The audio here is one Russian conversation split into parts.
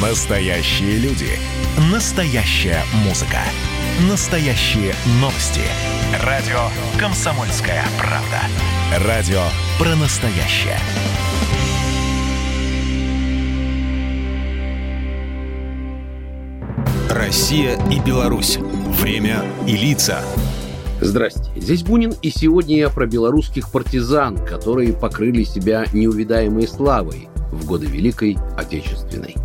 Настоящие люди. Настоящая музыка. Настоящие новости. Радио «Комсомольская правда». Радио про настоящее. Россия и Беларусь. Время и лица. Здрасте, здесь Бунин, и сегодня я про белорусских партизан, которые покрыли себя неувидаемой славой в годы Великой Отечественной.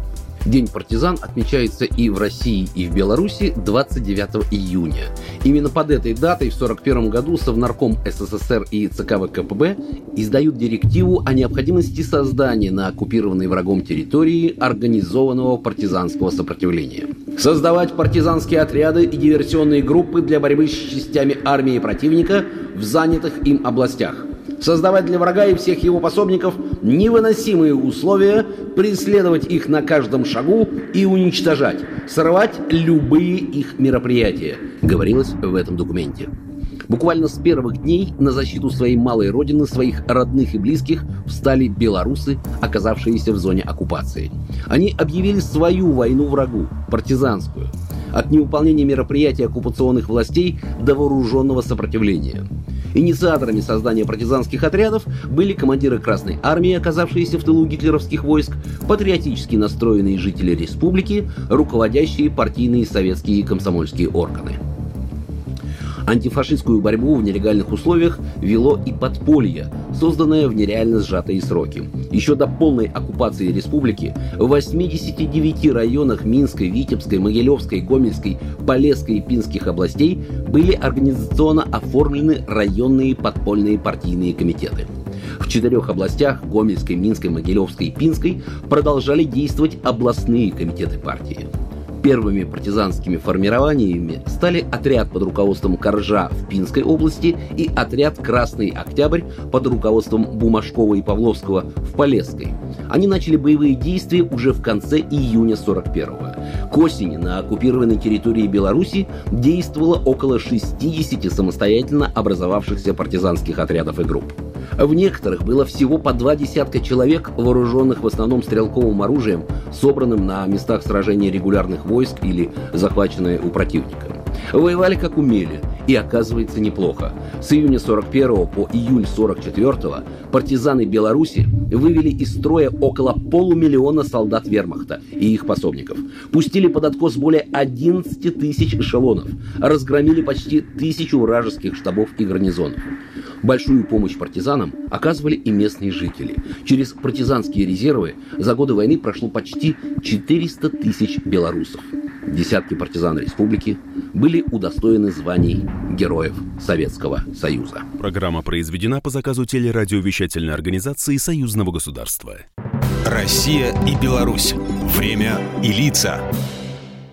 День партизан отмечается и в России, и в Беларуси 29 июня. Именно под этой датой в 1941 году Совнарком СССР и ЦК ВКПБ издают директиву о необходимости создания на оккупированной врагом территории организованного партизанского сопротивления. Создавать партизанские отряды и диверсионные группы для борьбы с частями армии противника в занятых им областях – создавать для врага и всех его пособников невыносимые условия, преследовать их на каждом шагу и уничтожать, срывать любые их мероприятия, говорилось в этом документе. Буквально с первых дней на защиту своей малой родины, своих родных и близких встали белорусы, оказавшиеся в зоне оккупации. Они объявили свою войну врагу, партизанскую, от невыполнения мероприятий оккупационных властей до вооруженного сопротивления. Инициаторами создания партизанских отрядов были командиры Красной Армии, оказавшиеся в тылу гитлеровских войск, патриотически настроенные жители республики, руководящие партийные советские и комсомольские органы. Антифашистскую борьбу в нелегальных условиях вело и подполье, созданное в нереально сжатые сроки. Еще до полной оккупации республики в 89 районах Минской, Витебской, Могилевской, Гомельской, Полесской и Пинских областей были организационно оформлены районные подпольные партийные комитеты. В четырех областях – Гомельской, Минской, Могилевской и Пинской – продолжали действовать областные комитеты партии. Первыми партизанскими формированиями стали отряд под руководством Коржа в Пинской области и отряд «Красный Октябрь» под руководством Бумашкова и Павловского в Полесской. Они начали боевые действия уже в конце июня 41-го. К осени на оккупированной территории Беларуси действовало около 60 самостоятельно образовавшихся партизанских отрядов и групп. В некоторых было всего по два десятка человек, вооруженных в основном стрелковым оружием, собранным на местах сражения регулярных войск или захваченные у противника. Воевали как умели, и оказывается неплохо. С июня 41 по июль 44 партизаны Беларуси вывели из строя около полумиллиона солдат вермахта и их пособников. Пустили под откос более 11 тысяч эшелонов, разгромили почти тысячу вражеских штабов и гарнизонов. Большую помощь партизанам оказывали и местные жители. Через партизанские резервы за годы войны прошло почти 400 тысяч белорусов. Десятки партизан республики были удостоены званий Героев Советского Союза. Программа произведена по заказу телерадиовещательной организации Союзного государства. Россия и Беларусь. Время и лица.